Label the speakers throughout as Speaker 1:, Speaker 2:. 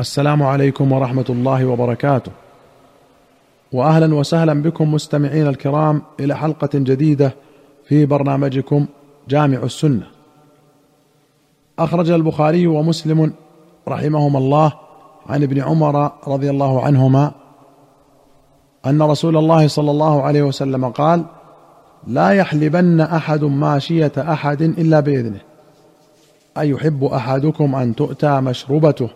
Speaker 1: السلام عليكم ورحمة الله وبركاته. واهلا وسهلا بكم مستمعين الكرام إلى حلقة جديدة في برنامجكم جامع السنة. أخرج البخاري ومسلم رحمهما الله عن ابن عمر رضي الله عنهما أن رسول الله صلى الله عليه وسلم قال لا يحلبن أحد ماشية أحد إلا بإذنه. ايحب أحدكم أن تؤتى مشربته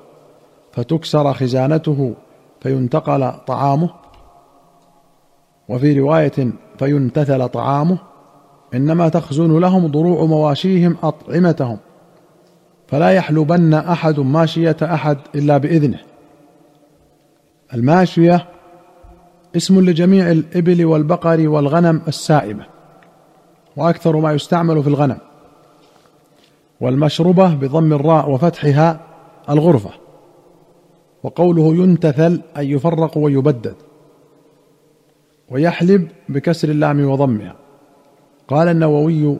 Speaker 1: فتكسر خزانته فينتقل طعامه وفي رواية فينتثل طعامه إنما تخزن لهم ضروع مواشيهم أطعمتهم فلا يحلبن أحد ماشية أحد إلا بإذنه. الماشية اسم لجميع الإبل والبقر والغنم السائمه وأكثر ما يستعمل في الغنم والمشربه بضم الراء وفتحها الغرفة. وقوله ينتثل أي يفرق ويبدد. ويحلب بكسر اللام وضمها. قال النووي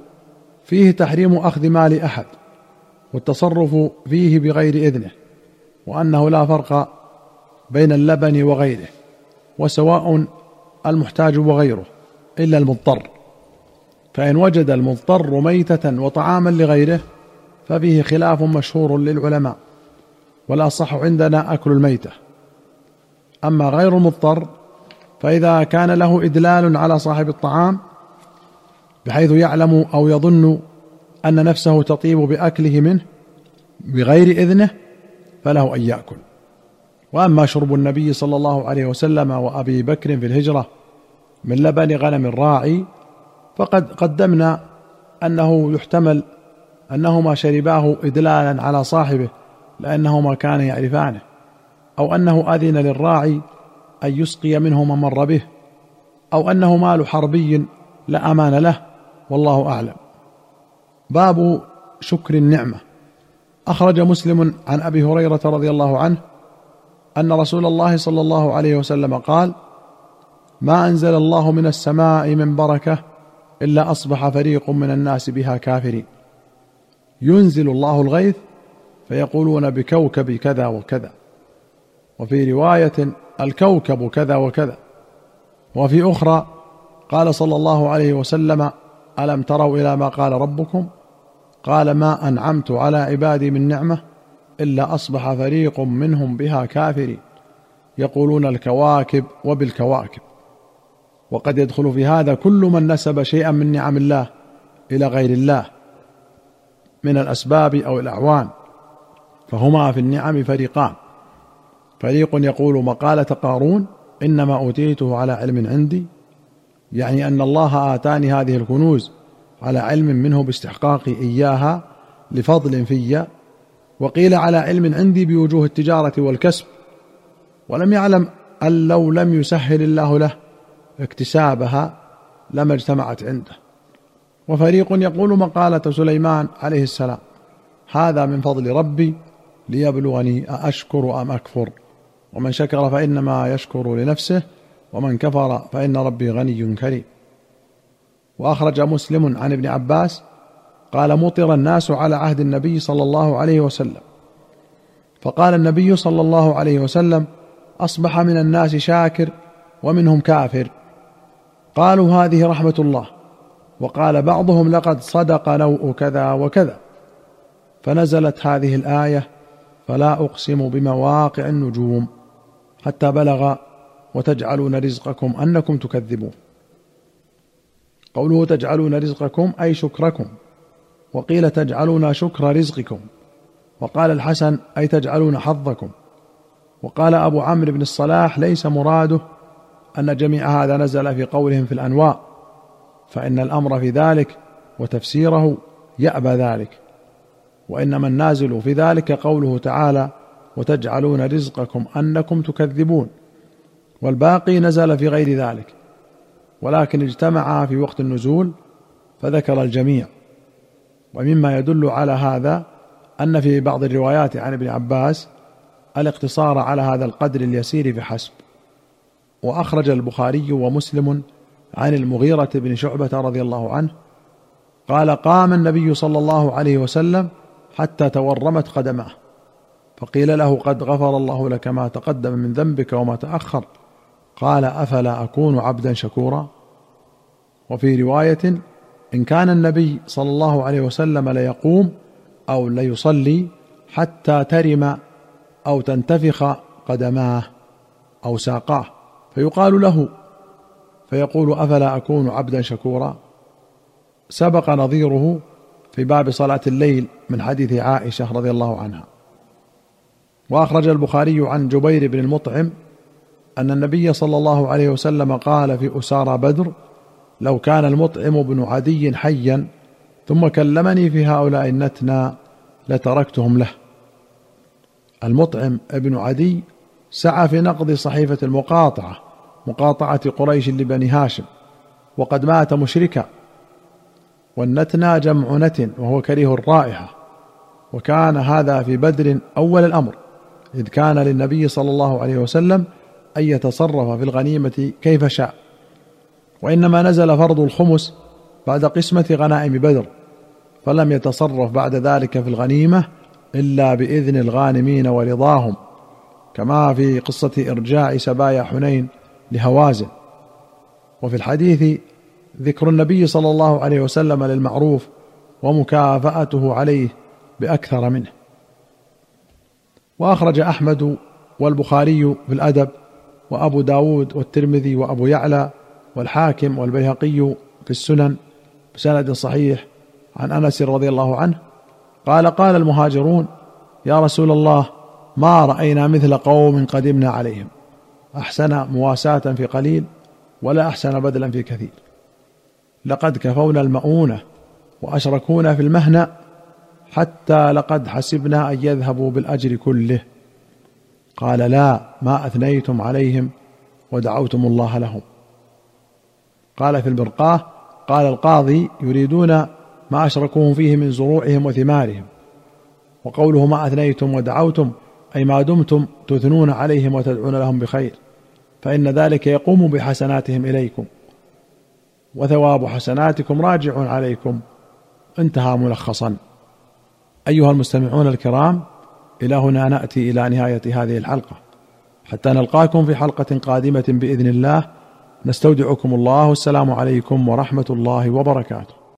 Speaker 1: فيه تحريم أخذ مال أحد والتصرف فيه بغير إذنه وأنه لا فرق بين اللبن وغيره وسواء المحتاج وغيره إلا المضطر. فإن وجد المضطر ميتة وطعاما لغيره ففيه خلاف مشهور للعلماء. والاصح عندنا أكل الميتة. أما غير المضطر فإذا كان له إدلال على صاحب الطعام بحيث يعلم أو يظن أن نفسه تطيب بأكله منه بغير إذنه فله أن يأكل. وأما شرب النبي صلى الله عليه وسلم وأبي بكر في الهجرة من لبن غنم الراعي فقد قدمنا أنه يحتمل أنهما شرباه ادلالا على صاحبه لأنهما كانا يعرفانه أو أنه أذن للراعي أن يسقي منه من مر به أو أنه مال حربي لا أمان له والله أعلم. باب شكر النعمة. أخرج مسلم عن أبي هريرة رضي الله عنه أن رسول الله صلى الله عليه وسلم قال ما أنزل الله من السماء من بركة إلا أصبح فريق من الناس بها كافرين. ينزل الله الغيث فيقولون بكوكب كذا وكذا. وفي رواية الكوكب كذا وكذا. وفي أخرى قال صلى الله عليه وسلم ألم تروا إلى ما قال ربكم؟ قال ما أنعمت على عبادي من نعمة إلا أصبح فريق منهم بها كافرين. يقولون الكواكب وبالكواكب. وقد يدخل في هذا كل من نسب شيئا من نعم الله إلى غير الله من الأسباب أو الأعوان. فهما في النعم فريقان. فريق يقول مقالة قارون إنما أوتيته على علم عندي يعني أن الله آتاني هذه الكنوز على علم منه باستحقاقي إياها لفضل في وقيل على علم عندي بوجوه التجارة والكسب. ولم يعلم أن لو لم يسهل الله له اكتسابها لما اجتمعت عنده. وفريق يقول مقالة سليمان عليه السلام هذا من فضل ربي ليبلغني أأشكر أم أكفر. ومن شكر فإنما يشكر لنفسه ومن كفر فإن ربي غني كريم. وأخرج مسلم عن ابن عباس قال مطر الناس على عهد النبي صلى الله عليه وسلم. فقال النبي صلى الله عليه وسلم أصبح من الناس شاكر ومنهم كافر. قالوا هذه رحمة الله. وقال بعضهم لقد صدق نوء كذا وكذا. فنزلت هذه الآية فلا أقسم بمواقع النجوم حتى بلغ وتجعلون رزقكم أنكم تكذبون. قوله تجعلون رزقكم أي شكركم وقيل تجعلون شكر رزقكم وقال الحسن أي تجعلون حظكم. وقال أبو عمرو بن الصلاح ليس مراده أن جميع هذا نزل في قولهم في الانواء فإن الأمر في ذلك وتفسيره يأبى ذلك. وإنما النازل في ذلك قوله تعالى وتجعلون رزقكم أنكم تكذبون والباقي نزل في غير ذلك. ولكن اجتمعا في وقت النزول فذكر الجميع. ومما يدل على هذا أن في بعض الروايات عن ابن عباس الاقتصار على هذا القدر اليسير فحسب وأخرج البخاري ومسلم عن المغيرة بن شعبة رضي الله عنه قال قام النبي صلى الله عليه وسلم حتى تورمت قدماه. فقيل له قد غفر الله لك ما تقدم من ذنبك وما تأخر. قال أفلا أكون عبدا شكورا؟ وفي رواية إن كان النبي صلى الله عليه وسلم ليقوم أو ليصلي حتى ترم أو تنتفخ قدماه أو ساقاه. فيقال له فيقول أفلا أكون عبدا شكورا؟ سبق نظيره في باب صلاة الليل من حديث عائشة رضي الله عنها. وأخرج البخاري عن جبير بن المطعم أن النبي صلى الله عليه وسلم قال في أسارى بدر لو كان المطعم بن عدي حيا ثم كلمني في هؤلاء النتنى لتركتهم له المطعم ابن عدي سعى في نقض صحيفة المقاطعة مقاطعة قريش لبني هاشم وقد مات مشركا والنتنى جمع نتن وهو كريه الرائحة. وكان هذا في بدر أول الأمر إذ كان للنبي صلى الله عليه وسلم أن يتصرف في الغنيمة كيف شاء. وإنما نزل فرض الخمس بعد قسمة غنائم بدر فلم يتصرف بعد ذلك في الغنيمة إلا بإذن الغانمين ورضاهم كما في قصة ارجاع سبايا حنين لهوازن. وفي الحديث ذكر النبي صلى الله عليه وسلم للمعروف ومكافأته عليه بأكثر منه. وأخرج أحمد والبخاري في الأدب وأبو داود والترمذي وأبو يعلى والحاكم والبيهقي في السنن بسند صحيح عن أنس رضي الله عنه قال قال المهاجرون يا رسول الله ما رأينا مثل قوم قدمنا عليهم. أحسن مواساة في قليل ولا أحسن بدلا في كثير. لقد كفونا المؤونة وأشركونا في المهنه حتى لقد حسبنا أن يذهبوا بالأجر كله. قال لا ما أثنيتم عليهم ودعوتم الله لهم. قال في البرقاة قال القاضي يريدون ما أشركوهم فيه من زروعهم وثمارهم. وقوله ما أثنيتم ودعوتم أي ما دمتم تثنون عليهم وتدعون لهم بخير. فإن ذلك يقوم بحسناتهم إليكم. وثواب حسناتكم راجع عليكم. انتهى ملخصا. أيها المستمعون الكرام إلى هنا نأتي إلى نهاية هذه الحلقة. حتى نلقاكم في حلقة قادمة بإذن الله نستودعكم الله. والسلام عليكم ورحمة الله وبركاته.